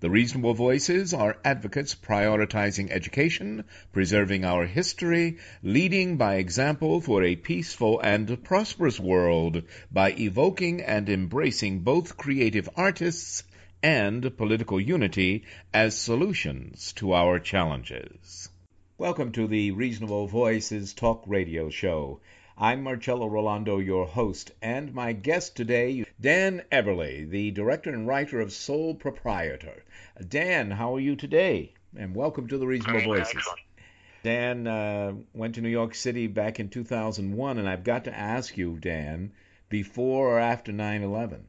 The reasonable voices are advocates prioritizing education, preserving our history, leading by example for a peaceful and prosperous world by evoking and embracing both creative artists and political unity as solutions to our challenges. Welcome to the Reasonable Voices Talk Radio Show. I'm Marcello Rollando, your host, and my guest today, Dan Eberle, the director and writer of Sole Proprietor. Dan, how are you today? And welcome to the Reasonable Voices. Dan uh, went to New York City back in 2001, and I've got to ask you, Dan, before or after 9 11?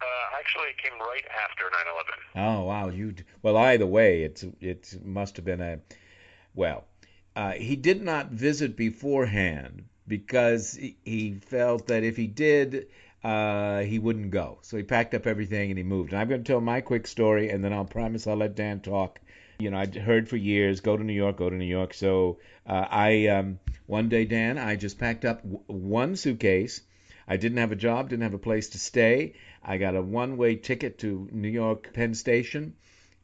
Uh, actually, it came right after 9/11. Oh wow, you well either way, it's it must have been a well. Uh, he did not visit beforehand because he felt that if he did, uh, he wouldn't go. So he packed up everything and he moved. And I'm going to tell my quick story, and then I'll promise I'll let Dan talk. You know, I'd heard for years, go to New York, go to New York. So uh, I, um, one day, Dan, I just packed up w- one suitcase. I didn't have a job, didn't have a place to stay. I got a one way ticket to New York Penn Station.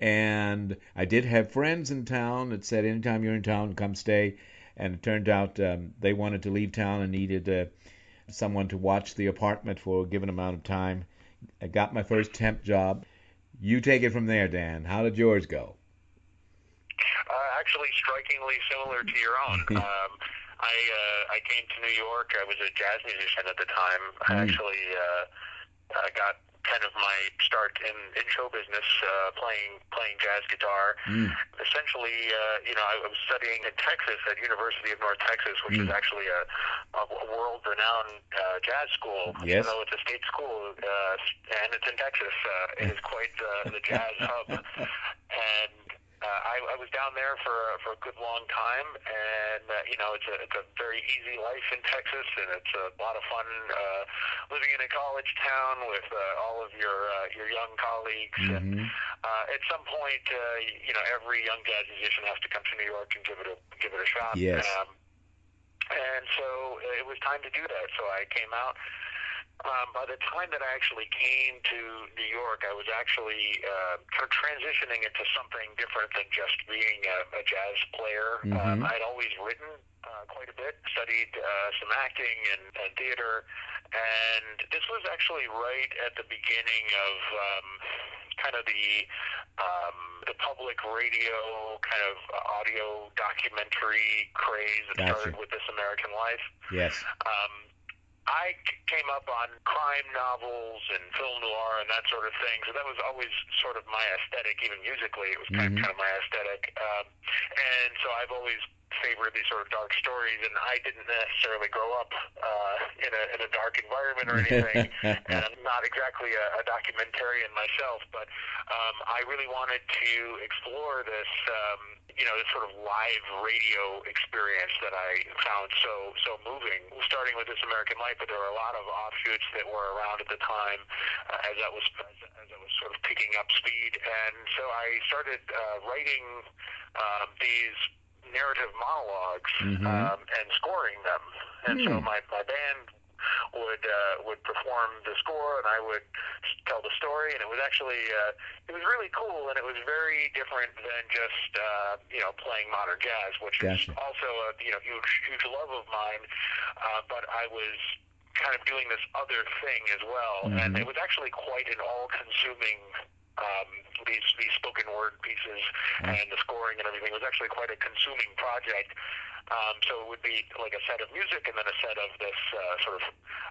And I did have friends in town that said, anytime you're in town, come stay. And it turned out um, they wanted to leave town and needed uh, someone to watch the apartment for a given amount of time. I got my first temp job. You take it from there, Dan. How did yours go? Uh, actually, strikingly similar to your own. um, I uh, I came to New York. I was a jazz musician at the time. I Mm. actually uh, uh, got kind of my start in, in show business, uh, playing playing jazz guitar. Mm. Essentially, uh, you know, I was studying in Texas at University of North Texas, which is Mm. actually a, a world-renowned uh, jazz school. Yes. Even though it's a state school uh, and it's in Texas, uh, it is quite the, the jazz hub. And uh, I, I was down there for for a good long time, and uh, you know, it's a it's a very easy life in Texas, and it's a lot of fun uh, living in a college town with uh, all of your uh, your young colleagues. And Mhm. uh, at some point, uh, you know, every young jazz musician has to come to New York and give it a give it a shot. Yes. Um, and so it was time to do that. So I came out. Um, by the time that I actually came to New York, I was actually uh, kind of transitioning into something different than just being a, a jazz player. Um, Mhm. I'd always written uh, quite a bit, studied uh, some acting and, and theater, and this was actually right at the beginning of um, kind of the um, the public radio kind of audio documentary craze that Gotcha. started with This American Life. Yes. Um, I came up on crime novels and film noir and that sort of thing, so that was always sort of my aesthetic, even musically. It was kind, Mhm. of, kind of my aesthetic, um, and so I've always favored these sort of dark stories. And I didn't necessarily grow up uh, in a in a dark environment or anything, and I'm not exactly a, a documentarian myself, but um, I really wanted to explore this, um, you know, this sort of live radio experience that I found so so moving. Starting with This American Life, but there were a lot of offshoots that were around at the time uh, as that was as, as I was sort of picking up speed, and so I started uh, writing um, these narrative monologues Mhm. um, and scoring them. And so Hmm. my my band would uh, would perform the score, and I would tell the story, and it was actually uh, it was really cool, and it was very different than just uh, you know playing modern jazz, which Gotcha. is also a you know huge huge love of mine. Uh, but I was kind of doing this other thing as well, and Mhm. it was actually quite an all-consuming. Um, these these spoken word pieces Mm. and the scoring and everything was actually quite a consuming project. Um, so it would be like a set of music and then a set of this uh, sort of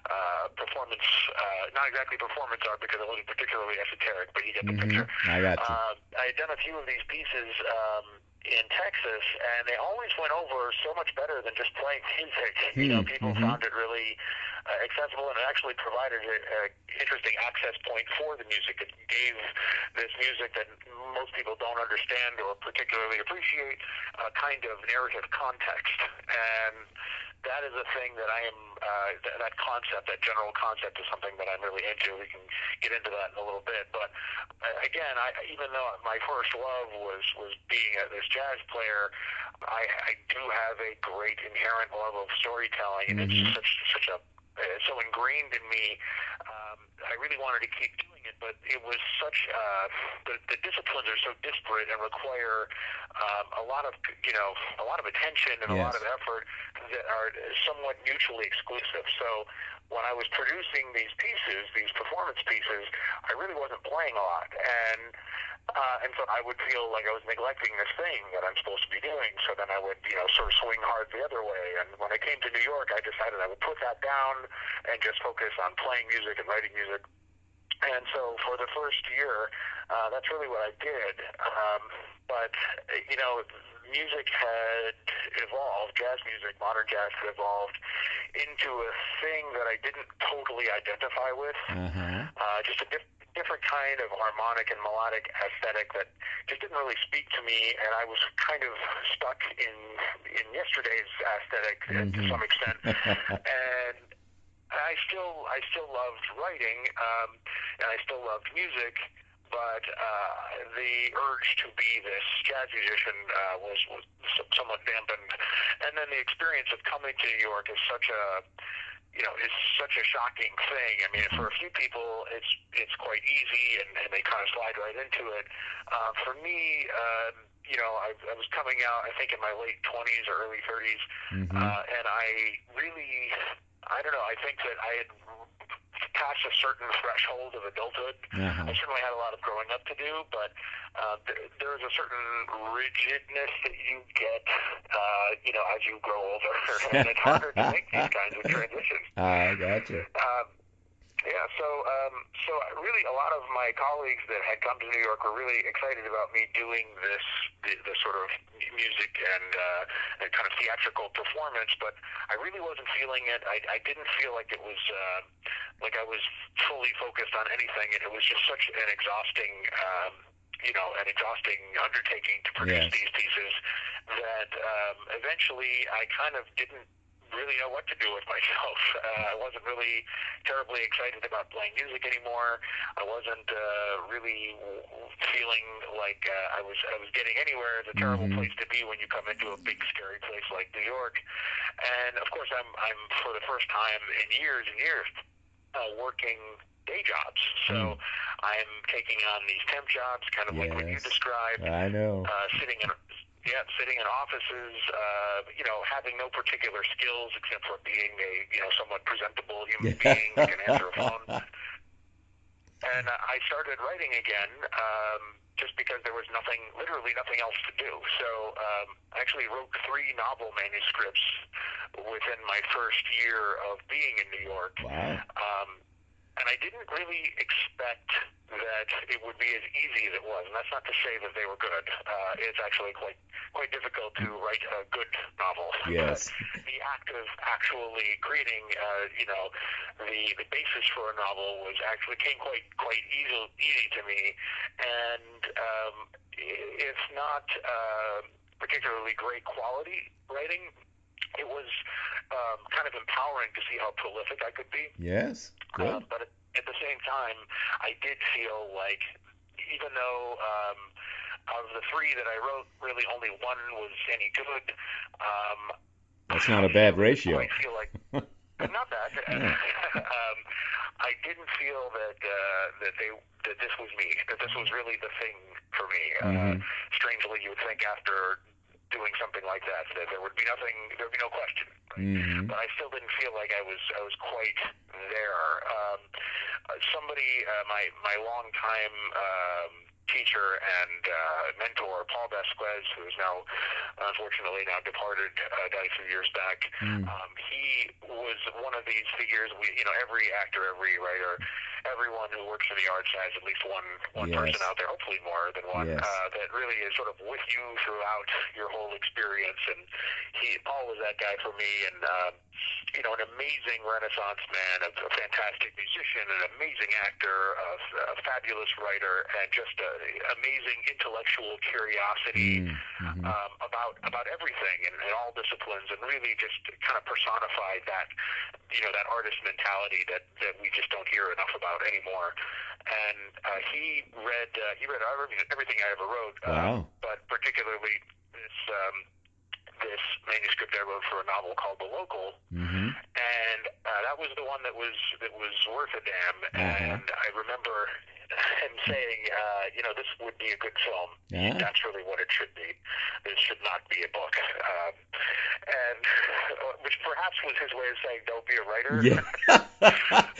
uh, performance, uh, not exactly performance art because it wasn't particularly esoteric, but you get the Mhm. picture. I got you. Uh, I had done a few of these pieces um, in Texas, and they always went over so much better than just playing music. You know, Hmm, people mhm. found it really uh, accessible, and it actually provided an interesting access point for the music. It gave this music that most people don't understand or particularly appreciate a kind of narrative context, and that is a thing that I am. Uh, th- that concept, that general concept, is something that I'm really into. We can get into that in a little bit, but uh, again, I, even though my first love was was being a, this jazz player, I, I do have a great inherent love of storytelling, and Mhm. it's such such a so ingrained in me. Um, I really wanted to keep doing it, but it was such uh, the, the disciplines are so disparate and require um, a lot of you know a lot of attention and a lot of effort that are somewhat mutually exclusive. So when I was producing these pieces, these performance pieces, I really wasn't playing a lot, and uh, and so I would feel like I was neglecting this thing that I'm supposed to be doing. So then I would, you know, sort of swing hard the other way. And when I came to New York, I decided I would put that down and just focus on playing music and writing music. And so for the first year, uh, that's really what I did. Um, but you know, music had evolved. Jazz music, modern jazz, had evolved into a thing that I didn't totally identify with Uh-huh. uh, just a diff- different kind of harmonic and melodic aesthetic that just didn't really speak to me, and I was kind of stuck in in yesterday's aesthetic uh, to some extent. and I still I still loved writing, um, and I still loved music. But uh, the urge to be this jazz musician uh, was, was somewhat dampened, and then the experience of coming to New York is such a you know, is such a shocking thing. I mean, for a few people, it's it's quite easy and, and they kind of slide right into it. Uh, for me, um, you know, I, I was coming out, I think, in my late 20s or early 30s, Mhm. uh, and I really, I don't know, I think that I had past a certain threshold of adulthood. Uh-huh. I certainly had a lot of growing up to do, but uh, there, there is a certain rigidness that you get, uh, you know, as you grow older, and it's harder to make these kinds of transitions. I got you. Um, yeah, so um, so really, a lot of my colleagues that had come to New York were really excited about me doing this, the, the sort of music and, uh, and kind of theatrical performance, but I really wasn't feeling it. I, I didn't feel like it was uh, like I was fully focused on anything, and it was just such an exhausting. Um, you know, an exhausting undertaking to produce Yes. these pieces that um, eventually I kind of didn't really know what to do with myself. Uh, I wasn't really terribly excited about playing music anymore. I wasn't uh, really feeling like uh, I was I was getting anywhere. It's a terrible Mhm. place to be when you come into a big scary place like New York. And of course, I'm I'm for the first time in years and years uh, working day jobs. So I'm taking on these temp jobs, kind of like what you described I know. uh, sitting in yeah, sitting in offices, uh, you know, having no particular skills except for being a you know somewhat presentable human being who can answer a phone. And uh, I started writing again um, just because there was nothing, literally nothing else to do. So um, I actually wrote three novel manuscripts within my first year of being in New York. Wow. Um, and I didn't really expect that it would be as easy as it was. And that's not to say that they were good. Uh, it's actually quite quite difficult to write a good novel. Yes. But the act of actually creating, uh, you know, the the basis for a novel was actually came quite quite easy easy to me, and um, i- if not uh, particularly great quality writing, it was um, kind of empowering to see how prolific I could be. Yes. Uh, Good. but at, at the same time, I did feel like even though um, of the three that I wrote, really only one was any good. Um, That's not a bad ratio. I feel like not bad. um, I didn't feel that uh, that they that this was me. That this was really the thing for me. Uh, strangely, you would think after doing something like that that there would be nothing, there would be no question. Right? Mhm. But I still didn't feel like I was I was quite there. Um, uh, somebody, uh, my my longtime um, teacher and uh, mentor, Paul Vasquez, who is now unfortunately now departed, uh, died a few years back. Mm. Um, he was one of these figures. We, you know, every actor, every writer, everyone who works in the arts has at least one one Yes. person out there, hopefully more than one, Yes. uh, that really is sort of with you throughout your whole experience. And he, Paul, was that guy for me. And uh, you know, an amazing Renaissance man, a, a fantastic musician, an amazing actor, a, a fabulous writer, and just a amazing intellectual curiosity Mm, mhm. um, about about everything and, and all disciplines, and really just kind of personified that you know that artist mentality that that we just don't hear enough about anymore. And uh, he read uh, he read everything, everything I ever wrote, uh, Wow. but particularly this um, this manuscript I wrote for a novel called The Local, Mhm. and uh, that was the one that was that was worth a damn. Uh-huh. And I remember him saying, uh, you know, this would be a good film. Yeah. That's really what it should be. This should not be a book. Um, and which perhaps was his way of saying, don't be a writer. Yeah.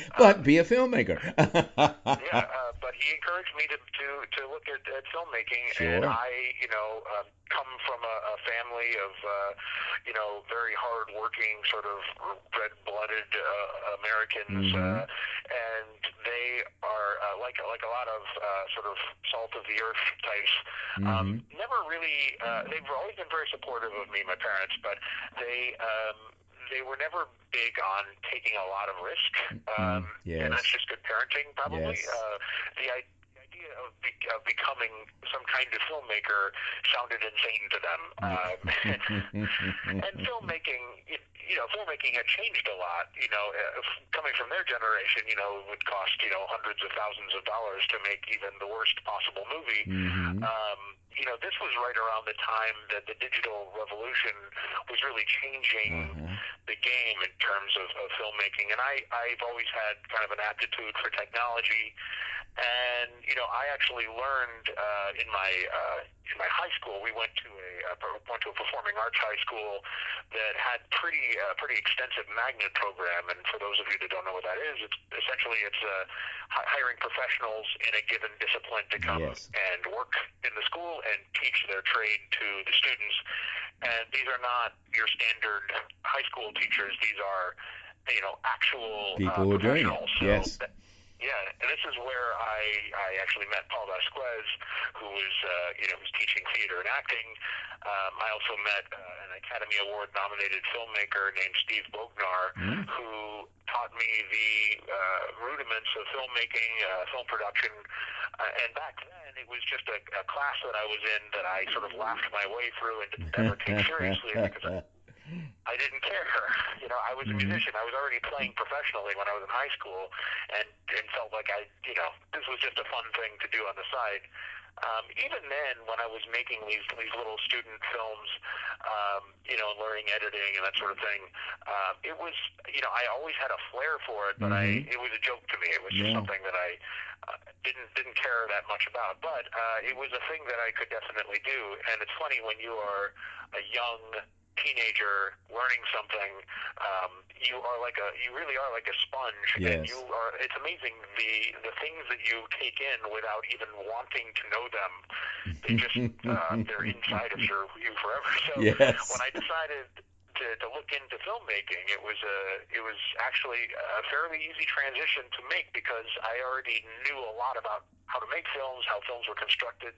but be a filmmaker. yeah, uh, but he encouraged me to to, to look at, at filmmaking, and I, you know, um, come from a, a family of, uh, you know, very hard-working, sort of red-blooded uh, Americans, Mhm. uh, and uh, like like a lot of uh, sort of salt of the earth types. Um, never really, uh, they've always been very supportive of me, my parents, but they. Um, they were never big on taking a lot of risk, um, yes. and that's just good parenting, probably. Yes. Uh, the, idea of, be- of becoming some kind of filmmaker sounded insane to them. Um, and filmmaking, you know, filmmaking had changed a lot. You know, coming from their generation, you know, it would cost you know hundreds of thousands of dollars to make even the worst possible movie. Mhm. Um, you know, this was right around the time that the digital revolution was really changing Uh-huh. the game in terms of, of filmmaking. And I, I've always had kind of an aptitude for technology. And you know, I actually learned uh, in my uh, in my high school. We went to a uh, went to a performing arts high school that had pretty uh, pretty extensive magnet program. And for those of you that don't know what that is, it's essentially it's uh, hiring professionals in a given discipline to come Yes. and work in the school and teach their trade to the students. And these are not your standard high school teachers. These are you know actual People uh, who are doing it. So Yes. that- yeah, and this is where I I actually met Paul Vasquez, who was uh, you know who's teaching theater and acting. Um, I also met uh, an Academy Award nominated filmmaker named Steve Bognar, Mm. who taught me the uh, rudiments of filmmaking, uh, film production. Uh, and back then, it was just a, a class that I was in that I sort of laughed my way through and didn't ever take seriously because I didn't care. You know, I was a Mhm. musician. I was already playing professionally when I was in high school, and and felt like I, you know, this was just a fun thing to do on the side. Um, even then, when I was making these these little student films, um, you know, learning editing and that sort of thing, um, it was, you know, I always had a flair for it, but Mhm. I it was a joke to me. It was just Yeah. something that I uh, didn't didn't care that much about. But uh, it was a thing that I could definitely do. And it's funny when you are a young teenager learning something, um, you are like a you really are like a sponge, and Yes. you are. It's amazing the the things that you take in without even wanting to know them. They just uh, they're inside of your you forever. So Yes. when I decided to, to look into filmmaking, it was a it was actually a fairly easy transition to make because I already knew a lot about how to make films, how films were constructed,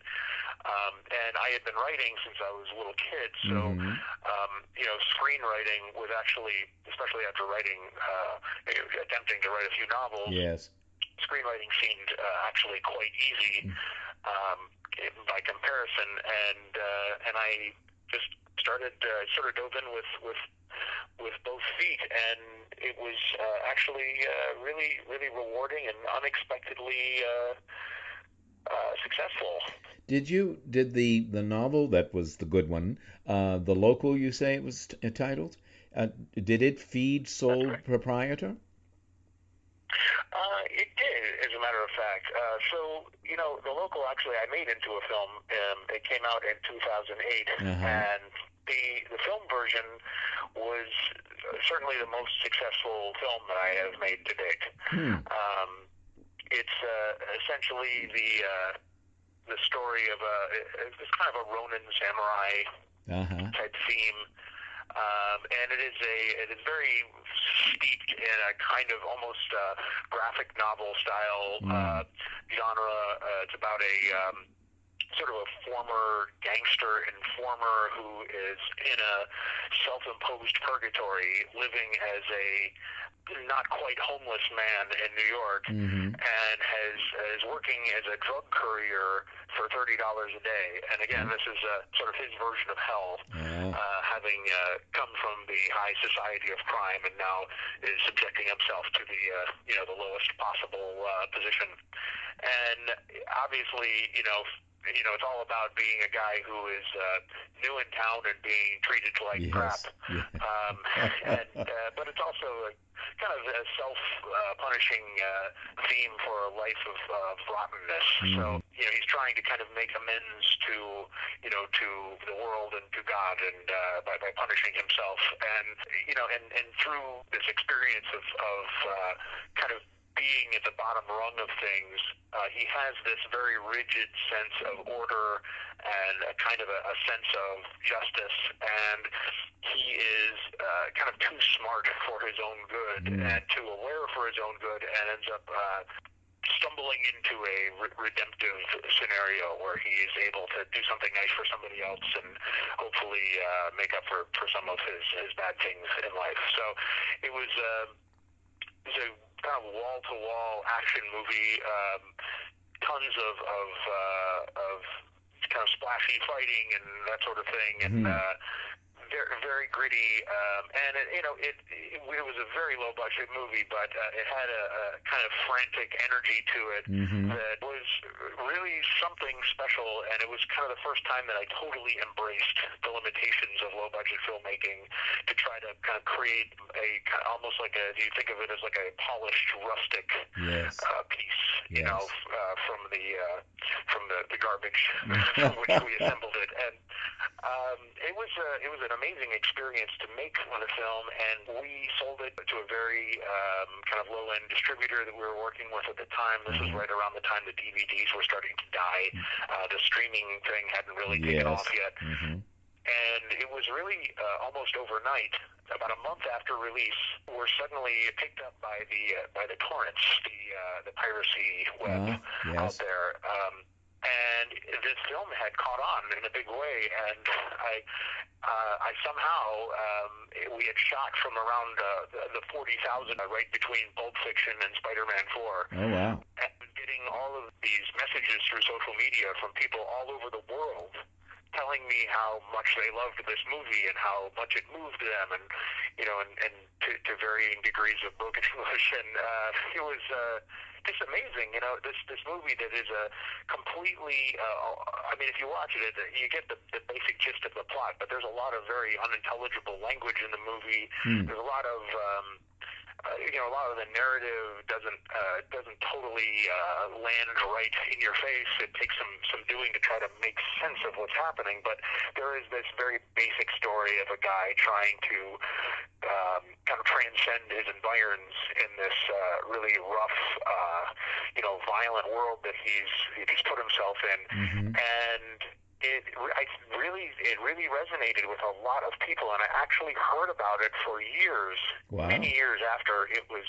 um, and I had been writing since I was a little kid. So Mhm. um, you know, screenwriting was actually, especially after writing, uh, attempting to write a few novels, Yes. screenwriting seemed uh, actually quite easy um, by comparison, and uh, and I just started uh, sort of dove in with with with both feet, and it was uh, actually uh, really really rewarding and unexpectedly uh, uh, successful. Did you did the the novel that was the good one, uh, the local you say it was t- titled? Uh, did it feed Sole right. Proprietor? Uh, it did, as a matter of fact. Uh, so, you know, the local actually I made into a film. Um, it came out in 2008, Uh-huh. and the the film version was certainly the most successful film that I have made to date. Hmm. Um, it's uh, essentially the uh, the story of a it's kind of a Ronin samurai Uh-huh. type theme. Um, and it is a it is very steeped in a kind of almost uh, graphic novel style uh, genre. Uh, it's about a um, sort of a former gangster informer who is in a self-imposed purgatory, living as a not quite homeless man in New York, Mhm. and has is working as a drug courier for thirty dollars a day. And again, this is uh, sort of his version of hell Yeah. uh, having uh, come from the high society of crime and now is subjecting himself to the uh, you know the lowest possible uh, position. And obviously, you know. You know, it's all about being a guy who is uh, new in town and being treated like Yes. crap. Yeah. Um, and uh, but it's also a, kind of a self-punishing uh, theme for a life of uh, rottenness. So you know, he's trying to kind of make amends to you know to the world and to God, and uh, by, by punishing himself, and you know, and and through this experience of of uh, kind of being at the bottom rung of things, uh, he has this very rigid sense of order and a kind of a, a sense of justice, and he is uh, kind of too smart for his own good and too aware for his own good, and ends up. Uh, stumbling into a re- redemptive scenario where he is able to do something nice for somebody else and hopefully uh, make up for, for some of his, his bad things in life. So it was uh, it was a kind of wall to wall action movie. Um, tons of of uh, of kind of splashy fighting and that sort of thing, and Mhm. uh, very very gritty. Um, and it, you know, it, it it was a very low budget movie, but uh, it had a, a kind of frantic energy to it Mhm. that was really something special. And it was kind of the first time that I totally embraced the limitations of low budget filmmaking to try to kind of create a kind of almost like a you think of it as like a polished rustic Yes. uh, piece, you know, uh, from the uh, from the, the garbage from which we assembled it, and um, it was a, it was an amazing experience to make on the film, and we sold it to a very um, kind of low end distributor that we were working with at the time. This was right around the time the DVDs were starting to die. Uh, the streaming thing hadn't really taken Yes. off yet Mhm. and it was really uh, almost overnight. About a month after release, we're suddenly picked up by the uh, by the torrents, the uh, the piracy web Ah, out there. Um, and this film had caught on in a big way, and I uh, I somehow um, we had shot from around uh, the, forty thousand, uh, right between Pulp Fiction and Spider-Man Four Oh wow. and getting all of these messages through social media from people all over the world telling me how much they loved this movie and how much it moved them and you know and, and to, to varying degrees of broken English and uh, it was uh, just amazing you know this this movie that is a completely uh, I mean if you watch it you get the, the basic gist of the plot but there's a lot of very unintelligible language in the movie Hmm. there's a lot of um, uh, you know, a lot of the narrative doesn't uh, doesn't totally uh, land right in your face. It takes some some doing to try to make sense of what's happening. But there is this very basic story of a guy trying to um, kind of transcend his environs in this uh, really rough, uh, you know, violent world that he's he's put himself in, Mhm. and it I really it really resonated with a lot of people, and I actually heard about it for years, Wow. many years after it was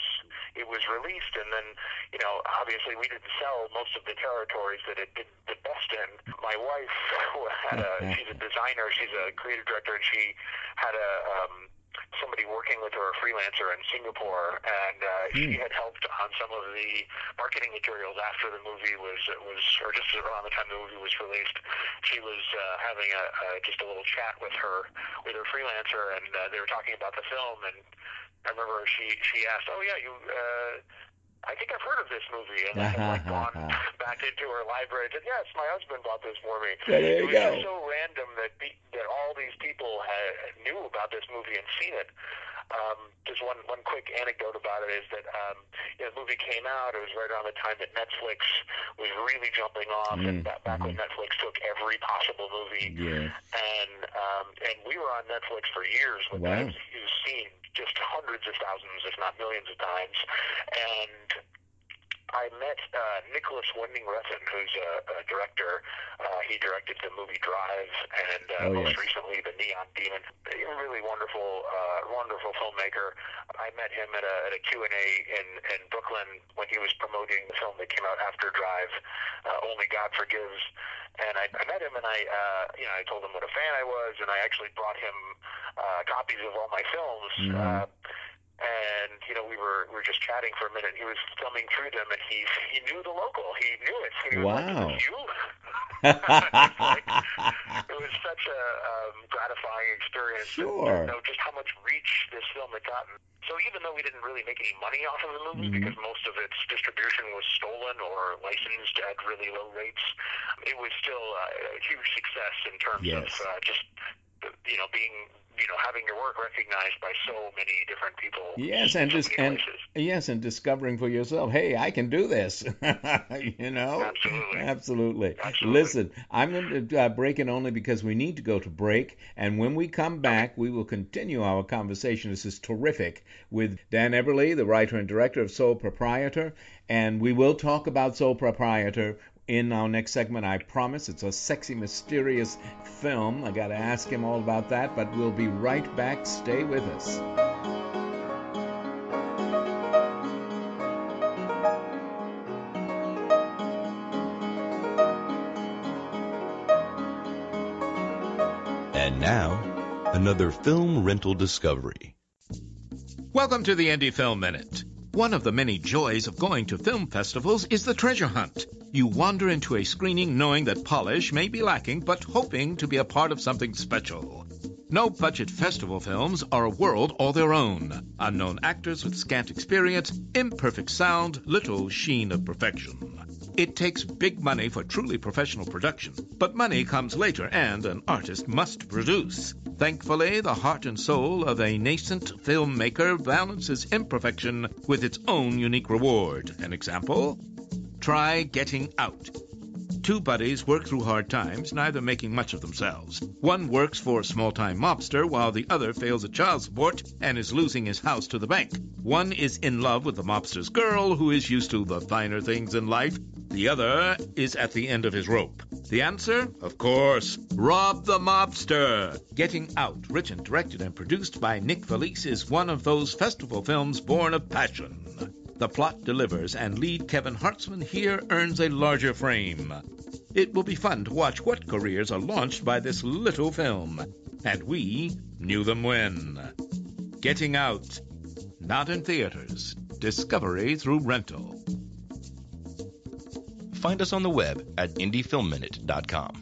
it was released, and then you know obviously we didn't sell most of the territories that it did the best in. My wife who had a she's a designer, she's a creative director, and she had a um, somebody working with her, a freelancer in Singapore, and uh, she had helped on some of the marketing materials after the movie was was, or just around the time the movie was released. She was uh, having a, a just a little chat with her with her freelancer, and uh, they were talking about the film. And I remember she she asked, "Oh yeah, you." Uh, I think I've heard of this movie, and I had like gone back into her library and said, "Yes, my husband bought this for me." Yeah, there you it was go. just so random that be, that all these people had, knew about this movie and seen it. Um, just one one quick anecdote about it is that um, you know, the movie came out. It was right around the time that Netflix was really jumping off, and Mm, back, back when Netflix took every possible movie Yes. and um, and we were on Netflix for years with Wow. that. It was seen just hundreds of thousands, if not millions of times. And I met uh, Nicholas Winding Refn, who's a, a director. Uh, he directed the movie Drive and uh, Oh, most yes. recently The Neon Demon. A really wonderful, uh, wonderful filmmaker. I met him at a, at a Q&A in, in Brooklyn when he was promoting the film that came out after Drive, uh, Only God Forgives. And I, I met him and I, uh, you know, I told him what a fan I was, and I actually brought him uh, copies of all my films. Mhm. Uh, and you know, we were we were just chatting for a minute. He was thumbing through them, and he he knew the local. He knew it. He was like, Wow. "Is this you?" it was such a um, gratifying experience. to- Sure. To know just how much reach this film had gotten. So even though we didn't really make any money off of the movie Mhm. because most of its distribution was stolen or licensed at really low rates, it was still uh, a huge success in terms Yes. of uh, just you know being you know having your work recognized by so many different people. Yes, and just and places. yes, and discovering for yourself, hey, I can do this. you know, Absolutely. absolutely. Absolutely. Listen, I'm going to uh, break it only because we need to go to break, and when we come back, we will continue our conversation. This is terrific with Dan Eberle, the writer and director of Sole Proprietor, and we will talk about Sole Proprietor. In our next segment, I promise it's a sexy, mysterious film. I got to ask him all about that, but we'll be right back. Stay with us. And now, another film rental discovery. Welcome to the Indie Film Minute. One of the many joys of going to film festivals is the treasure hunt. You wander into a screening knowing that polish may be lacking, but hoping to be a part of something special. No budget festival films are a world all their own. Unknown actors with scant experience, imperfect sound, little sheen of perfection. It takes big money for truly professional production, but money comes later and an artist must produce. Thankfully, the heart and soul of a nascent filmmaker balances imperfection with its own unique reward. An example? Try Getting Out. Two buddies work through hard times, neither making much of themselves. One works for a small time mobster, while the other fails at child support and is losing his house to the bank. One is in love with the mobster's girl, who is used to the finer things in life. The other is at the end of his rope. The answer? Of course, rob the mobster. Getting Out, written, directed, and produced by Nick Felice, is one of those festival films born of passion. The plot delivers, and lead Kevin Hartzman here earns a larger frame. It will be fun to watch what careers are launched by this little film. And we knew them when. Getting Out. Not in theaters. Discovery through rental. Find us on the web at indiefilmminute.com.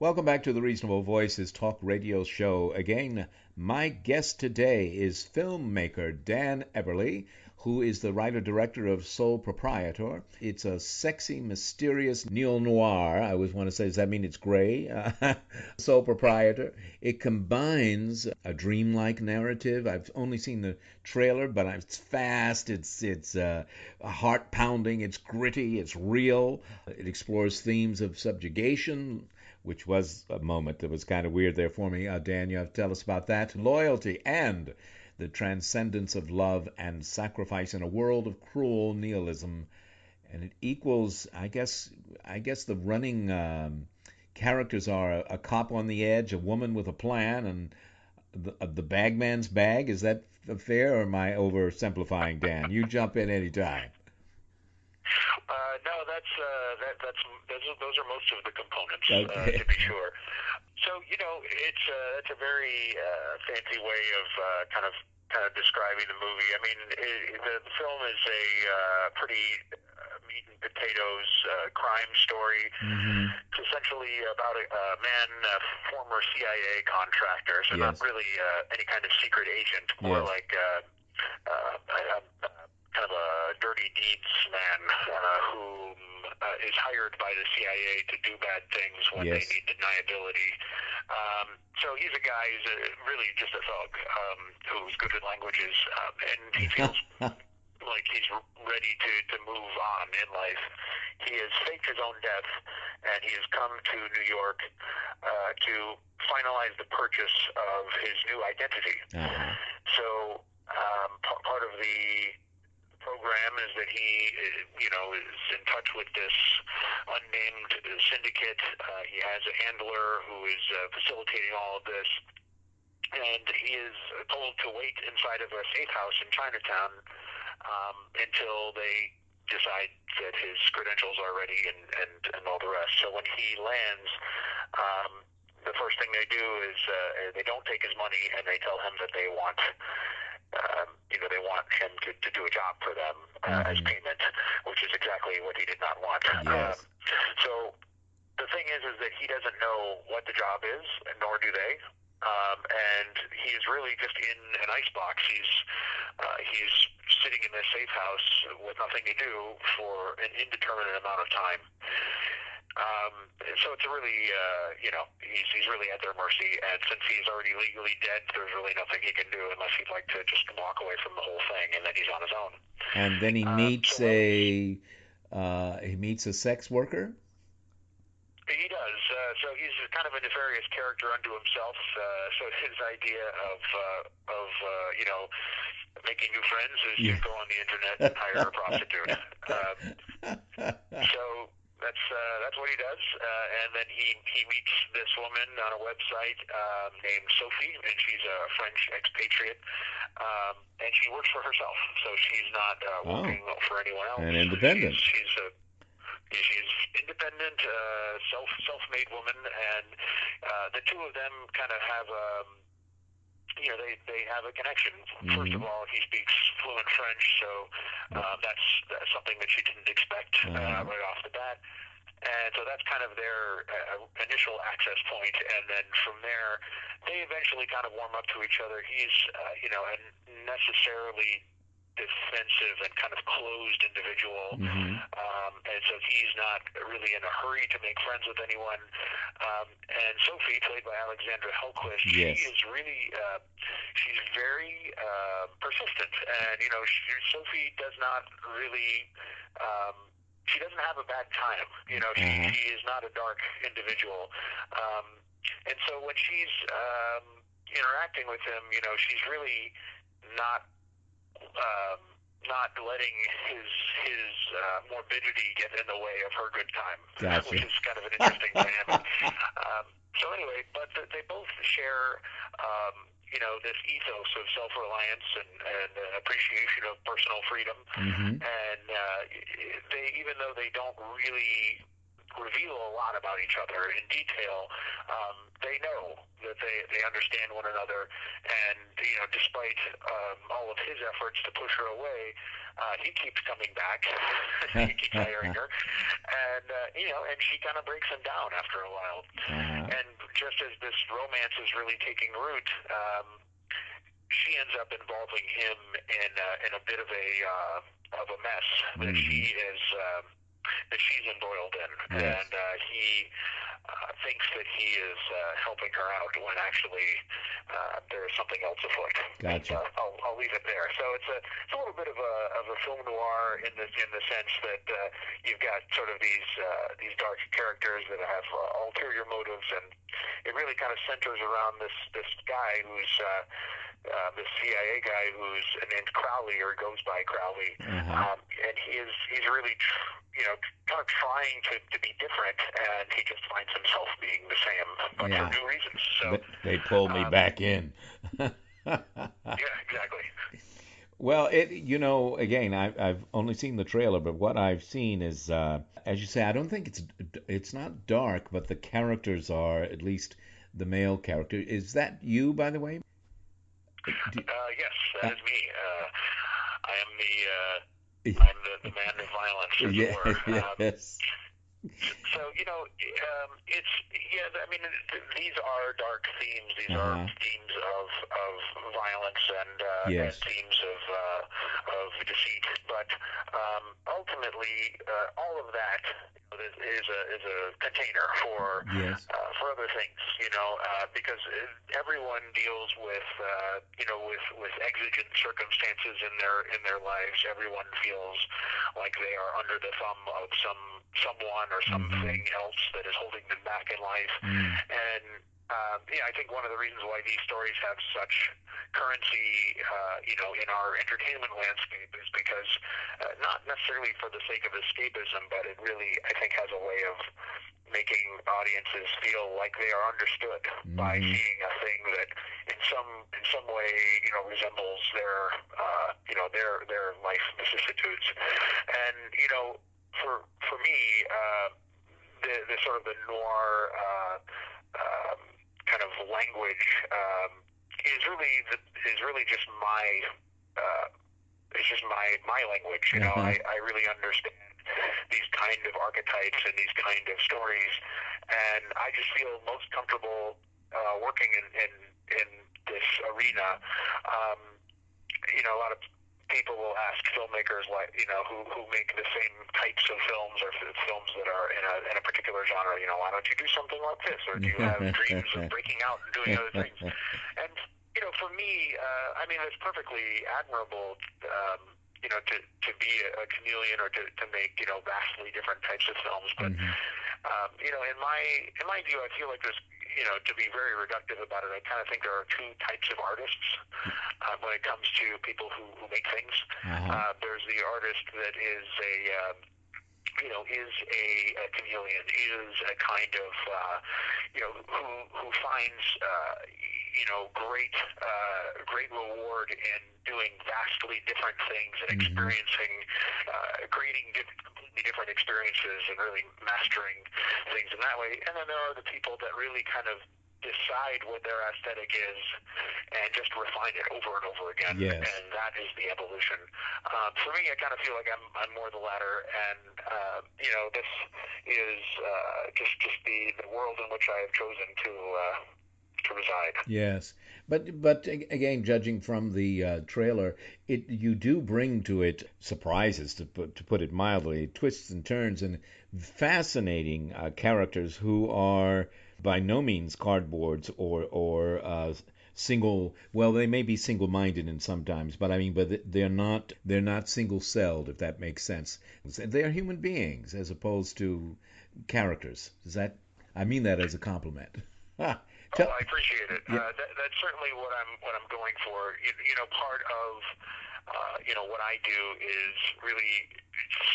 Welcome back to the Reasonable Voices Talk Radio Show. Again, my guest today is filmmaker Dan Eberle, who is the writer director of Sole Proprietor. It's a sexy, mysterious neo noir. I always want to say, does that mean it's gray? Sole Proprietor. It combines a dreamlike narrative. I've only seen the trailer, but it's fast. It's it's uh, heart pounding. It's gritty. It's real. It explores themes of subjugation which was a moment that was kind of weird there for me. Uh, Dan, you have to tell us about that. Loyalty and the transcendence of love and sacrifice in a world of cruel nihilism. And it equals, I guess, I guess the running um, characters are a, a, cop on the edge, a woman with a plan, and the, uh, the bagman's bag. Is that fair, or am I oversimplifying, Dan? You jump in anytime. Uh, no, that's uh, that, that's those are, those are most of the components, Okay. uh, to be sure. So you know, it's uh, it's a very uh, fancy way of uh, kind of kind of describing the movie. I mean, it, the, the film is a uh, pretty uh, meat and potatoes uh, crime story. Mm-hmm. It's essentially about a, a man, a former CIA contractor, so not really uh, any kind of secret agent, more Yes. like uh, uh, a, a, kind of a dirty deeds man uh, who uh, is hired by the CIA to do bad things when Yes. they need deniability. Um, so he's a guy who's a, really just a thug um, who's good at languages, um, and he feels like he's ready to, to move on in life. He has faked his own death, and he has come to New York uh, to finalize the purchase of his new identity. Uh-huh. So um, p- part of the program is that he, uh, you know, is in touch with this unnamed syndicate. Uh, he has a handler who is uh, facilitating all of this, and he is told to wait inside of a safe house in Chinatown um, until they decide that his credentials are ready and, and, and all the rest. So when he lands, um, the first thing they do is uh, they don't take his money and they tell him that they want, um, you know, they want him to, to do a job for them uh, as Mhm. payment, which is exactly what he did not want. Yes. Um, so the thing is, is that he doesn't know what the job is, nor do they. Um, and he is really just in an icebox. He's uh, he's sitting in this safe house with nothing to do for an indeterminate amount of time. Um, so it's a really, uh, you know, he's he's really at their mercy. And since he's already legally dead, there's really nothing he can do unless he'd like to just walk away from the whole thing, and then he's on his own. And then he Um, meets so- a uh, he meets a sex worker. He does. Uh, so he's kind of a nefarious character unto himself. Uh, so his idea of uh, of uh, you know making new friends is Yeah. to go on the internet and hire a prostitute. Um, so that's uh, that's what he does. Uh, and then he he meets this woman on a website um, named Sophie, and she's a French expatriate. Um, and she works for herself, so she's not uh, Oh. working for anyone else. And independent. She's, she's a she's independent, uh, self self-made woman, and uh, the two of them kind of have um, you know they they have a connection. First of Mhm. all, he speaks fluent French, so um, that's, that's something that she didn't expect uh, Uh-huh. right off the bat. And so that's kind of their uh, initial access point, and then from there, they eventually kind of warm up to each other. He's, uh, you know, a necessarily defensive and kind of closed individual, hmm um, and so he's not really in a hurry to make friends with anyone. Um, and Sophie, played by Alexandra Hellquist, Yes. she is really, uh, she's very uh, persistent, and you know, she, Sophie does not really. Um, she doesn't have a bad time. You know, she, Mhm. she is not a dark individual. Um, and so when she's um, interacting with him, you know, she's really not um, not letting his his uh, morbidity get in the way of her good time, Gotcha. which is kind of an interesting dynamic. Um, so anyway, but th- they both share, um, you know, this ethos of self-reliance and, and uh, appreciation of personal freedom hmm and uh, they even though they don't really reveal a lot about each other in detail, um, they know that they they understand one another, and you know, despite um, all of his efforts to push her away, uh, he keeps coming back. he keeps hiring her, and uh, you know, and she kind of breaks him down after a while. Uh-huh. And just as this romance is really taking root, um, she ends up involving him in uh, in a bit of a uh, of a mess that Mhm. she is um, that she's embroiled in, Yes. and uh, he uh, thinks that he is uh, helping her out when actually uh, there is something else afoot. Gotcha. And, uh, I'll, I'll leave it there. So it's a it's a little bit of a of a film noir in the in the sense that uh, you've got sort of these uh, these dark characters that have uh, ulterior motives, and it really kind of centers around this this guy who's. Uh, uh, this CIA guy who's named Crowley or goes by Crowley, Uh-huh. um, and he is he's really tr- you know kind of trying to, to be different, and he just finds himself being the same, but Yeah. for new reasons. So They- they pulled me um, back in. yeah, exactly. Well, it you know again I've I've only seen the trailer, but what I've seen is uh, as you say I don't think it's it's not dark, but the characters are at least the male character. Is that you by the way? Do- Uh, yes, that is me. Uh, I am the uh. I'm the, the man of violence, it. Um, yes. So you know, um, it's yeah. I mean, th- these are dark themes. These Uh-huh. are themes of of violence and, uh, Yes. and themes of uh, of deceit. But um, ultimately, uh, all of that is a is a container for Yes. uh, for other things. You know, uh, because everyone deals with uh, you know with with exigent circumstances in their in their lives. Everyone feels like they are under the thumb of some someone or something else that is holding them back in life. Mm. And um, yeah, I think one of the reasons why these stories have such currency, uh, you know, in our entertainment landscape is because uh, not necessarily for the sake of escapism, but it really, I think, has a way of making audiences feel like they are understood by Mhm. seeing a thing that, in some in some way, you know, resembles their, uh, you know, their their life vicissitudes. And you know, for for me, uh, the the sort of the noir uh, um, kind of language um, is really the, is really just my uh, it's just my my language. You know, Uh-huh. I, I really understand these kind of archetypes and these kind of stories, and I just feel most comfortable uh, working in, in in this arena. Um, you know, a lot of people will ask filmmakers like you know who who make the same types of films or films that are in a in a particular genre. You know, why don't you do something like this, or do you have dreams of breaking out and doing other things? And you know, for me, uh, I mean, it's perfectly admirable. Um, you know, to, to be a, chameleon or to, to make, you know, vastly different types of films. But, Mhm. um, you know, in my, in my view, I feel like there's, you know, to be very reductive about it, I kind of think there are two types of artists uh, when it comes to people who, who make things. Uh-huh. Uh, there's the artist that is a, um, you know, is a, a chameleon, is a kind of, uh, you know, who who finds, uh, you know, great uh, great reward in doing vastly different things and Mhm. experiencing, uh, creating diff- completely different experiences and really mastering things in that way. And then there are the people that really kind of decide what their aesthetic is and just refine it over and over again. Yes. And that is the evolution. Um, for me, I kind of feel like I'm, I'm more the latter, and uh, you know, this is uh, just just the, the world in which I have chosen to uh, to reside. Yes, but but again, judging from the uh, trailer, it you do bring to it surprises to put to put it mildly, twists and turns, and fascinating uh, characters who are by no means cardboards or or uh, single. Well, they may be single-minded in sometimes, but I mean, but they're not they're not single-celled, if that makes sense. They're human beings as opposed to characters. Does that? I mean that as a compliment. Oh, I appreciate it. Yeah. Uh, that, that's certainly what I'm what I'm going for. You, you know, part of uh, you know what I do is really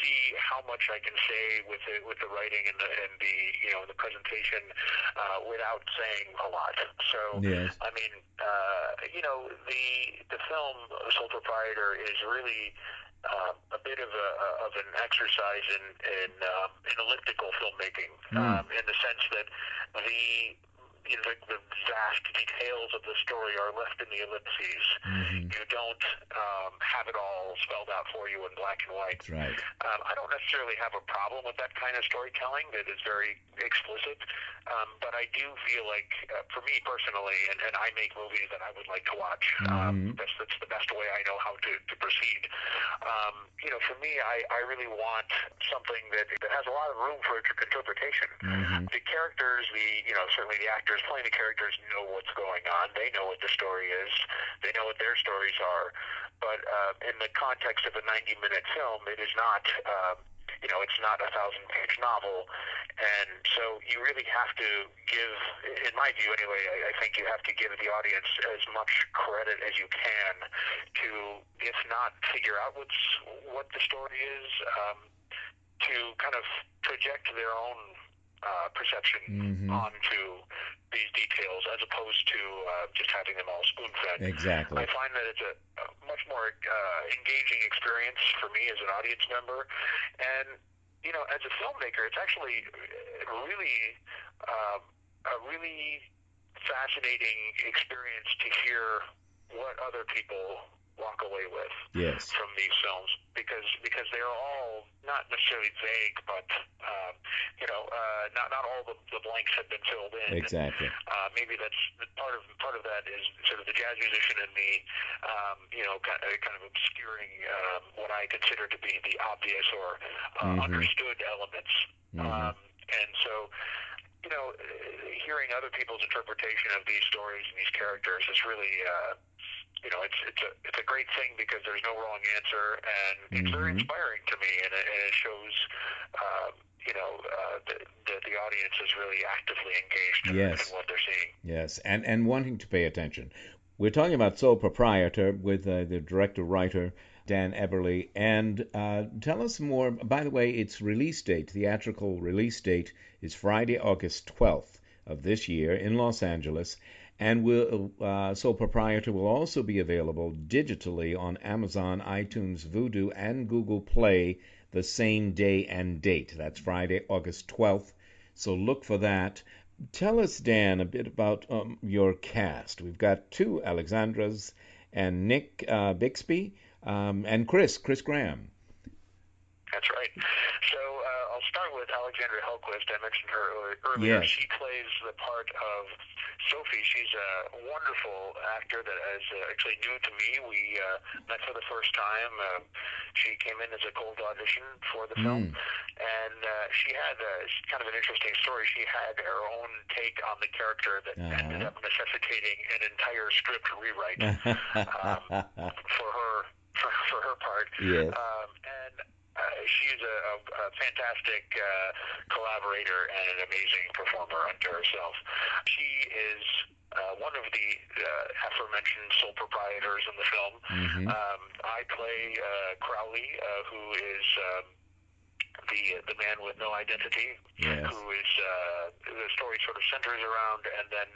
see how much I can say with the with the writing and the and the you know the presentation uh, without saying a lot. So Yes. I mean, uh, you know, the the film Sole Proprietor is really uh, a bit of a of an exercise in in, um, in elliptical filmmaking, Mm. um, in the sense that the you know, the, the vast details of the story are left in the ellipses. Mhm. You don't um, have it all spelled out for you in black and white. That's right. Um, I don't necessarily have a problem with that kind of storytelling that is very explicit, um, but I do feel like, uh, for me personally, and, and I make movies that I would like to watch. Um, Mhm. that's that's the best way I know how to, to proceed. Um, you know, for me, I, I really want something that, that has a lot of room for interpretation. Mhm. The characters, the you know, certainly the actors playing the characters know what's going on. They know what the story is. They know what their stories are. But uh, in the context of a 90-minute film, it is not. Um, you know, it's not a thousand-page novel, and so you really have to give, in my view anyway, I, I think you have to give the audience as much credit as you can to, if not figure out what's what the story is, um, to kind of project their own uh, perception Mhm. onto these details, as opposed to uh, just having them all spoon-fed. Exactly. I find that it's a, a much more uh, engaging experience for me as an audience member, and you know, as a filmmaker, it's actually really um, a really fascinating experience to hear what other people walk away with Yes. from these films because because they're all not necessarily vague, but um, you know, uh, not not all the, the blanks have been filled in. Exactly. Uh, maybe that's part of part of that is sort of the jazz musician in me, um, you know, kind of, kind of obscuring um, what I consider to be the obvious or uh, Mhm. understood elements. Mhm. Um, and so, you know, uh, hearing other people's interpretation of these stories and these characters is really, uh, you know, it's it's a it's a great thing because there's no wrong answer, and it's very Mhm. inspiring to me, and it, and it shows, um, you know, uh, that that the audience is really actively engaged in, Yes. in what they're seeing. Yes, and, and wanting to pay attention. We're talking about Sole Proprietor with uh, the director writer Dan Eberle. And uh, tell us more. By the way, its release date, theatrical release date, is Friday, August 12th of this year in Los Angeles. And will, uh, Sole Proprietor will also be available digitally on Amazon, iTunes, Vudu, and Google Play the same day and date. That's Friday, August 12th. So look for that. Tell us, Dan, a bit about um, your cast. We've got two Alexandras and Nick uh, Bixby um, and Chris, Chris Graham. That's right. So Alexandra Hellquist. I mentioned her earlier-. Yes. She plays the part of Sophie. She's a wonderful actor that is uh, actually new to me. We uh, met for the first time. Um, she came in as a cold audition for the film, and uh, she had uh, it's kind of an interesting story. She had her own take on the character that Uh-huh. ended up necessitating an entire script rewrite um, for her for, for her part. Yes. Um, and uh, she's a, a, a fantastic uh, collaborator and an amazing performer unto herself. She is uh, one of the uh, aforementioned sole proprietors in the film. Mhm. Um, I play uh, Crowley, uh, who is um, the the man with no identity, Yes. who is uh, the story sort of centers around, and then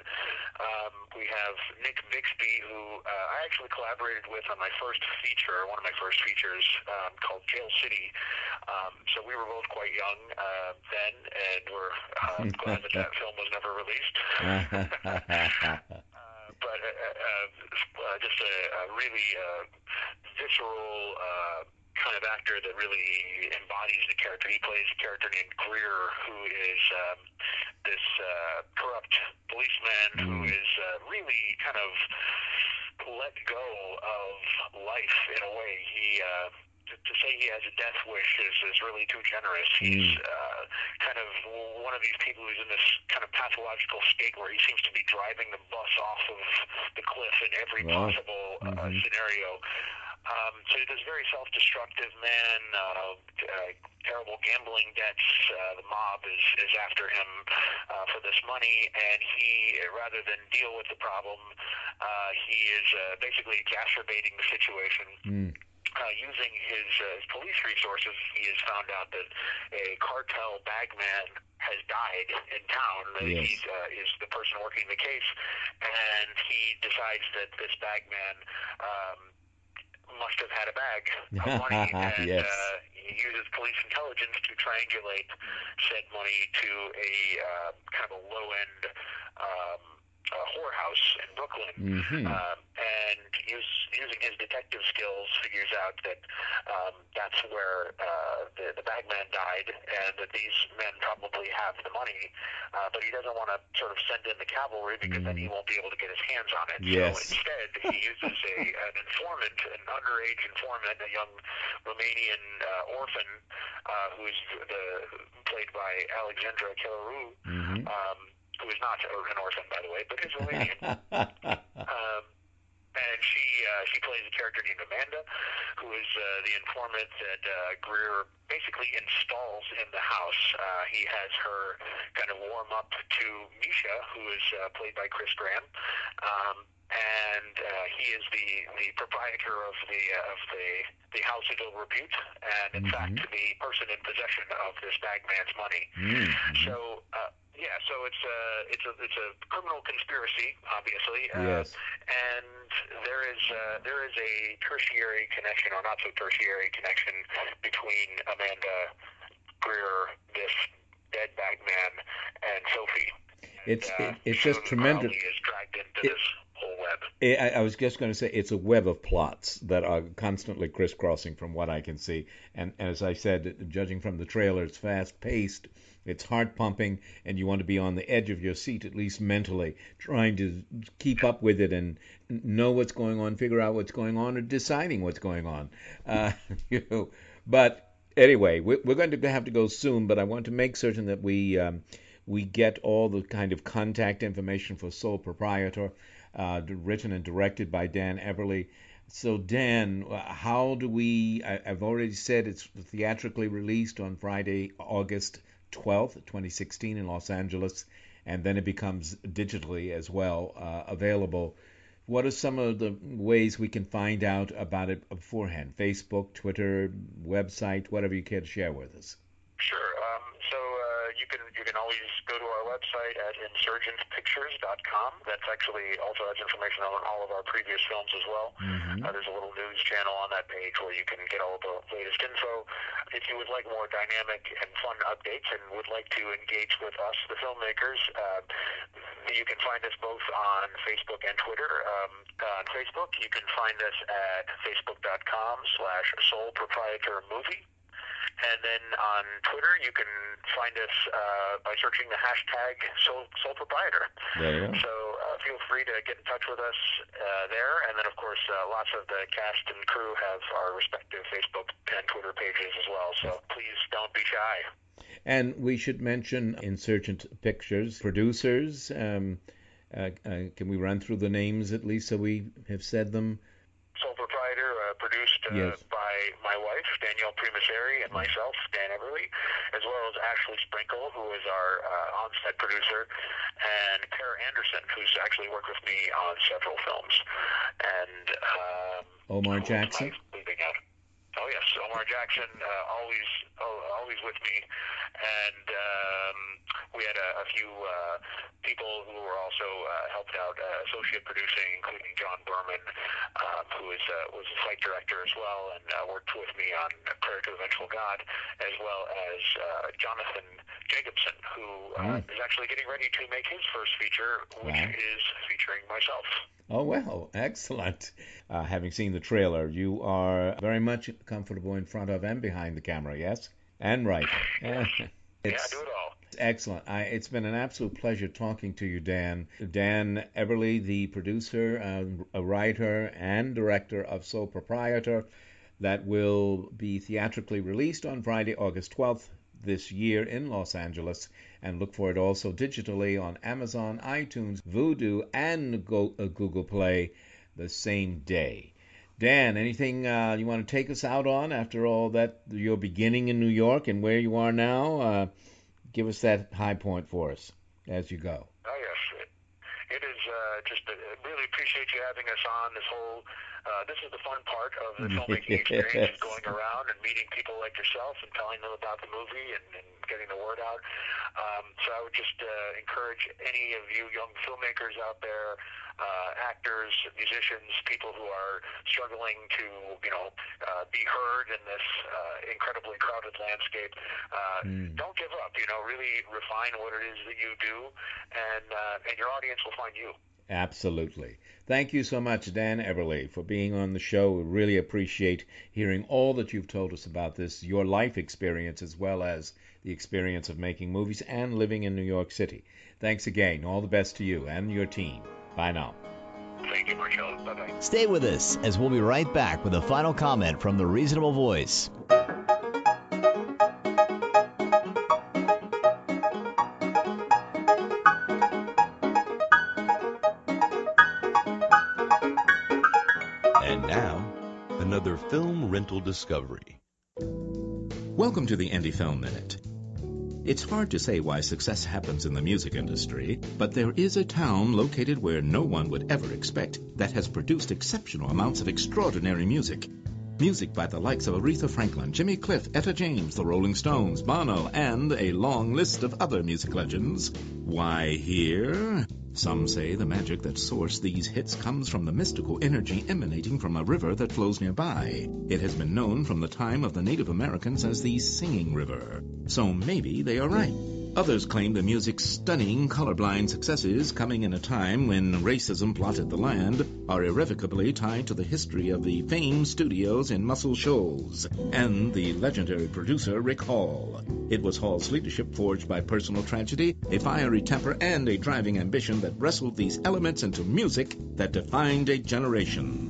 um, we have Nick Bixby, who uh, I actually collaborated with on my first feature, one of my first features um, called Jail City. Um, so we were both quite young uh, then, and we're uh, glad that that film was never released. Uh, but uh, uh, uh, just a, a really uh, visceral uh, kind of actor that really embodies the character. He plays a character named Greer, who is um, this uh, corrupt policeman who Mm. is uh, really kind of let go of life in a way. He uh, to, to say he has a death wish is, is really too generous. He's Mm. uh, kind of one of these people who's in this kind of pathological state where he seems to be driving the bus off of the cliff in every Wow. possible uh, Mhm. scenario. Um, so this very self-destructive man, uh, uh, terrible gambling debts. Uh, the mob is, is after him uh, for this money, and he, rather than deal with the problem, uh, he is uh, basically exacerbating the situation Mm. uh, using his, uh, his police resources, he has found out that a cartel bagman has died in town. That Yes. He uh, is the person working the case, and he decides that this bagman um, must have had a bag of money, and Yes. uh, uses police intelligence to triangulate said money to a uh, kind of a low-end um, uh, whorehouse in Brooklyn. Mhm. Um, and use, using his detective skills, figures out that um, that's where uh, the, the bagman died, and that these men probably have the money, uh, but he doesn't want to sort of send in the cavalry because then he won't be able to get his hands on it. Yes. So instead, he uses a, an informant, an underage informant, a young Romanian uh, orphan, uh, who is the, played by Alexandra Chelaru, Mhm. um, who is not an orphan, by the way, but is Romanian. Um, and she uh, she plays a character named Amanda, who is uh, the informant that uh, Greer basically installs in the house. Uh, he has her kind of warm up to Misha, who is uh, played by Chris Graham. Um, and uh, he is the, the proprietor of the uh, of the the house of ill repute, and in Mhm. fact the person in possession of this bagman's money. Mhm. So uh, yeah, so it's a it's a it's a criminal conspiracy, obviously. Uh, Yes. And there is uh, there is a tertiary connection, or not so tertiary connection, between Amanda Greer, this dead bagman, and Sophie. It's And, uh, it, it's just tremendous. Is dragged into It- this whole web. I, I was just going to say it's a web of plots that are constantly crisscrossing from what I can see. And as I said, judging from the trailer, it's fast paced, it's heart pumping, and you want to be on the edge of your seat, at least mentally, trying to keep up with it and know what's going on, figure out what's going on, or deciding what's going on. Uh, you know, but anyway, we're, going to have to go soon, but I want to make certain that we. Um, we get all the kind of contact information for sole proprietor uh, written and directed by Dan Eberle. So, Dan, how do we? I, have already said it's theatrically released on Friday, August 12th, 2016, in Los Angeles, and then it becomes digitally as well uh, available. What are some of the ways we can find out about it beforehand? Facebook, Twitter, website, whatever you care to share with us. Sure. You can you can always go to our website at insurgentpictures.com. That's actually also has information on all of our previous films as well. Mm-hmm. Uh, there's a little news channel on that page where you can get all the latest info. If you would like more dynamic and fun updates and would like to engage with us, the filmmakers, uh, you can find us both on Facebook and Twitter. Um, on Facebook, you can find us at facebook.com slash sole proprietor movie. And then on Twitter, you can find us uh, by searching the hashtag Sole, Sole Proprietor. So uh, feel free to get in touch with us uh, there. And then, of course, uh, lots of the cast and crew have our respective Facebook and Twitter pages as well. So please don't be shy. And we should mention Insurgent Pictures producers. Um, uh, uh, can we run through the names at least so we have said them? Sole Proprietor, uh, produced uh, Yes. by my wife, Danielle Primiceri, and myself, Dan Eberle, as well as Ashley Sprenkel, who is our uh, on-set producer, and Tara Anderson, who's actually worked with me on several films. And um, Omar Jackson? I leaving out? Oh yes, Omar Jackson, uh, always oh, always with me, and um, we had a, a few uh, people who were also uh, helped out uh, associate producing, including John Berman, um, who is uh, was a flight director as well, and uh, worked with me on Prayer to the Vengeful God, as well as uh, Jonathan Jacobson, who uh, is actually getting ready to make his first feature, which Wow. is featuring myself. Oh, well, excellent. Uh, having seen the trailer, you are very much comfortable in front of and behind the camera, yes? And right. yeah, It's do it all. excellent. I, it's been an absolute pleasure talking to you, Dan. Dan Eberle, the producer, uh, a writer, and director of Sole Proprietor, that will be theatrically released on Friday, August 12th this year in Los Angeles. And look for it also digitally on Amazon, iTunes, Vudu, and Go- uh, Google Play the same day. Dan, anything uh, you want to take us out on after all that your beginning in New York and where you are now? Uh, give us that high point for us as you go. Oh yes, it, it is uh, just uh, really appreciate you having us on this whole. Uh, this is the fun part of the filmmaking experience, is going around and meeting people like yourself and telling them about the movie and, and getting the word out. Um, so I would just uh, encourage any of you young filmmakers out there, uh, actors, musicians, people who are struggling to, you know, uh, be heard in this uh, incredibly crowded landscape. Uh, Mm. Don't give up. You know, really refine what it is that you do, and uh, and your audience will find you. Absolutely. Thank you so much, Dan Eberle, for being on the show. We really appreciate hearing all that you've told us about this, your life experience, as well as the experience of making movies and living in New York City. Thanks again. All the best to you and your team. Bye now. Thank you, Marshall. Bye bye. Stay with us as we'll be right back with a final comment from the Reasonable Voice. And now, another film rental discovery. Welcome to the Indie Film Minute. It's hard to say why success happens in the music industry, but there is a town located where no one would ever expect that has produced exceptional amounts of extraordinary music. Music by the likes of Aretha Franklin, Jimmy Cliff, Etta James, the Rolling Stones, Bono, and a long list of other music legends. Why here? Some say the magic that sourced these hits comes from the mystical energy emanating from a river that flows nearby. It has been known from the time of the Native Americans as the Singing River. So maybe they are right. Others claim the music's stunning colorblind successes, coming in a time when racism plotted the land, are irrevocably tied to the history of the famed studios in Muscle Shoals and the legendary producer Rick Hall. It was Hall's leadership forged by personal tragedy, a fiery temper, and a driving ambition that wrestled these elements into music that defined a generation.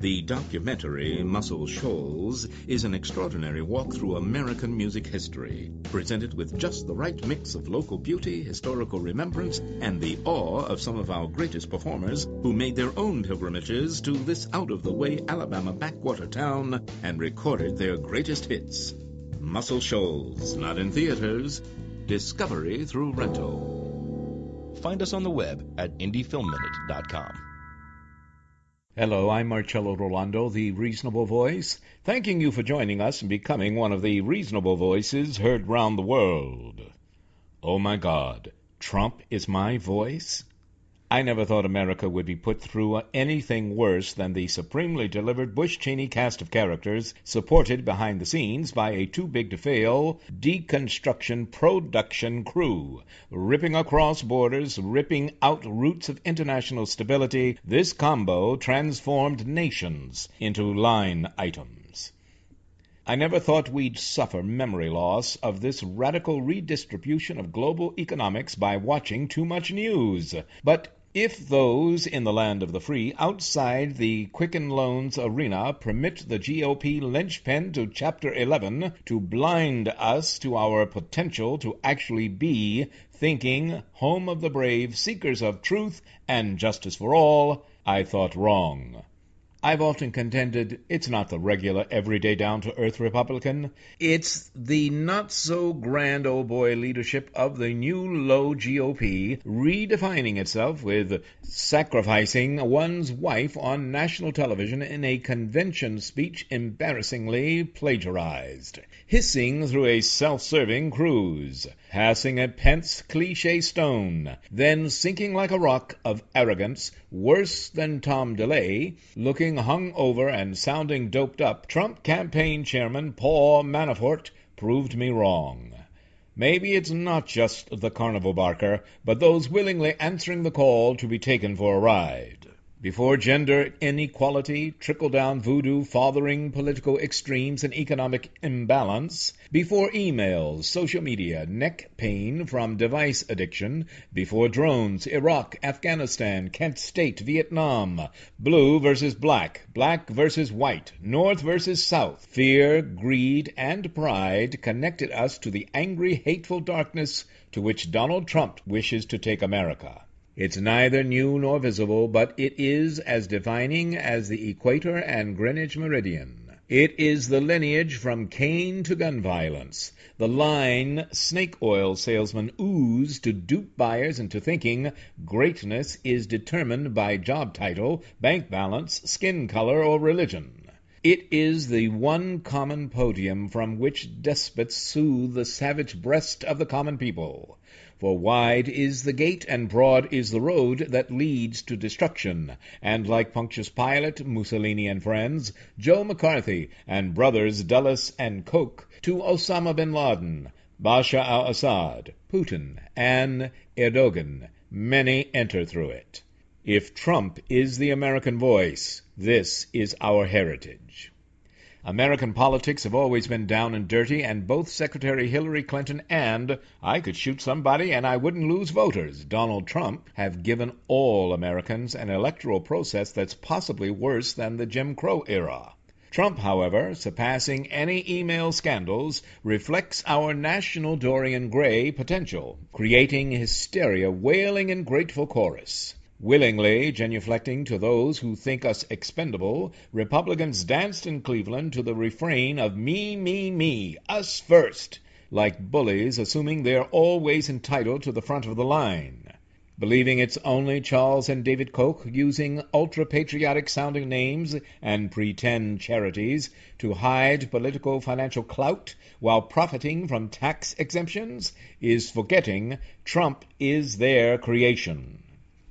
The documentary Muscle Shoals is an extraordinary walk through American music history, presented with just the right mix of local beauty, historical remembrance, and the awe of some of our greatest performers who made their own pilgrimages to this out of the way Alabama backwater town and recorded their greatest hits. Muscle Shoals, not in theaters, discovery through rental. Find us on the web at indiefilmminute.com. Hello, I'm Marcello Rollando, the Reasonable Voice, thanking you for joining us and becoming one of the reasonable voices heard round the world. Oh my God, Trump is my voice? I never thought America would be put through anything worse than the supremely delivered Bush Cheney cast of characters, supported behind the scenes by a too big to fail deconstruction production crew. Ripping across borders, ripping out roots of international stability, this combo transformed nations into line items. I never thought we'd suffer memory loss of this radical redistribution of global economics by watching too much news. But if those in the land of the free outside the Quicken Loans arena permit the GOP linchpin to Chapter 11 to blind us to our potential to actually be thinking, home of the brave, seekers of truth and justice for all, I thought wrong. I've often contended it's not the regular, everyday, down to earth Republican. It's the not so grand old boy leadership of the new low GOP redefining itself with sacrificing one's wife on national television in a convention speech embarrassingly plagiarized, hissing through a self serving cruise, passing a Pence cliche stone, then sinking like a rock of arrogance worse than Tom DeLay, looking hung over and sounding doped up, Trump campaign chairman Paul Manafort proved me wrong. Maybe it's not just the carnival barker, but those willingly answering the call to be taken for a ride. Before gender inequality, trickle down voodoo fathering political extremes and economic imbalance, before emails, social media, neck pain from device addiction, before drones, Iraq, Afghanistan, Kent State, Vietnam, blue versus black, black versus white, north versus south, fear, greed, and pride connected us to the angry, hateful darkness to which Donald Trump wishes to take America. It's neither new nor visible, but it is as defining as the equator and Greenwich meridian. It is the lineage from Cain to gun violence, the line snake oil salesmen ooze to dupe buyers into thinking greatness is determined by job title, bank balance, skin color, or religion. It is the one common podium from which despots soothe the savage breast of the common people. For wide is the gate and broad is the road that leads to destruction, and like Pontius Pilate, Mussolini and friends, Joe McCarthy, and brothers Dulles and Koch, to Osama bin Laden, Bashar al-Assad, Putin, and Erdogan, many enter through it. If Trump is the American voice, this is our heritage. American politics have always been down and dirty, and both Secretary Hillary Clinton and I could shoot somebody and I wouldn't lose voters Donald Trump have given all Americans an electoral process that's possibly worse than the Jim Crow era. Trump, however, surpassing any email scandals, reflects our national Dorian Gray potential, creating hysteria wailing in grateful chorus. Willingly genuflecting to those who think us expendable, Republicans danced in Cleveland to the refrain of me, me, me, us first, like bullies assuming they're always entitled to the front of the line. Believing it's only Charles and David Koch using ultra patriotic sounding names and pretend charities to hide political financial clout while profiting from tax exemptions is forgetting Trump is their creation.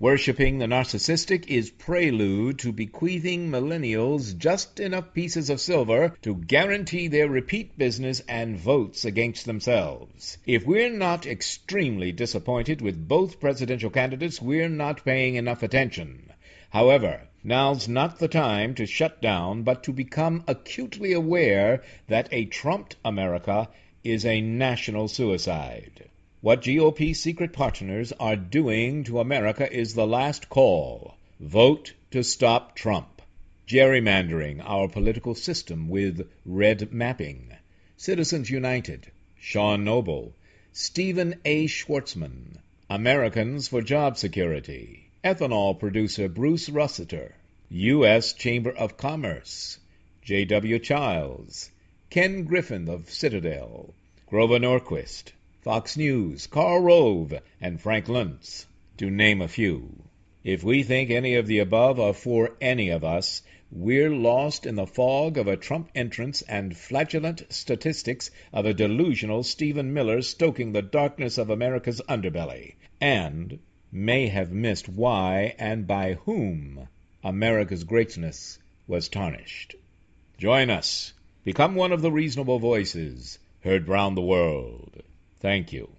Worshipping the narcissistic is prelude to bequeathing millennials just enough pieces of silver to guarantee their repeat business and votes against themselves. If we're not extremely disappointed with both presidential candidates, we're not paying enough attention. However, now's not the time to shut down, but to become acutely aware that a Trumped America is a national suicide. What GOP secret partners are doing to America is the last call. Vote to stop Trump. Gerrymandering our political system with red mapping. Citizens United. Sean Noble. Stephen A. Schwarzman. Americans for Job Security. Ethanol producer Bruce Rastetter. U.S. Chamber of Commerce. J.W. Childs. Ken Griffin of Citadel. Grover Norquist. Fox News, Karl Rove, and Frank Luntz, to name a few. If we think any of the above are for any of us, we're lost in the fog of a Trump entrance and flatulent statistics of a delusional Stephen Miller stoking the darkness of America's underbelly, and may have missed why and by whom America's greatness was tarnished. Join us. Become one of the reasonable voices heard round the world. Thank you.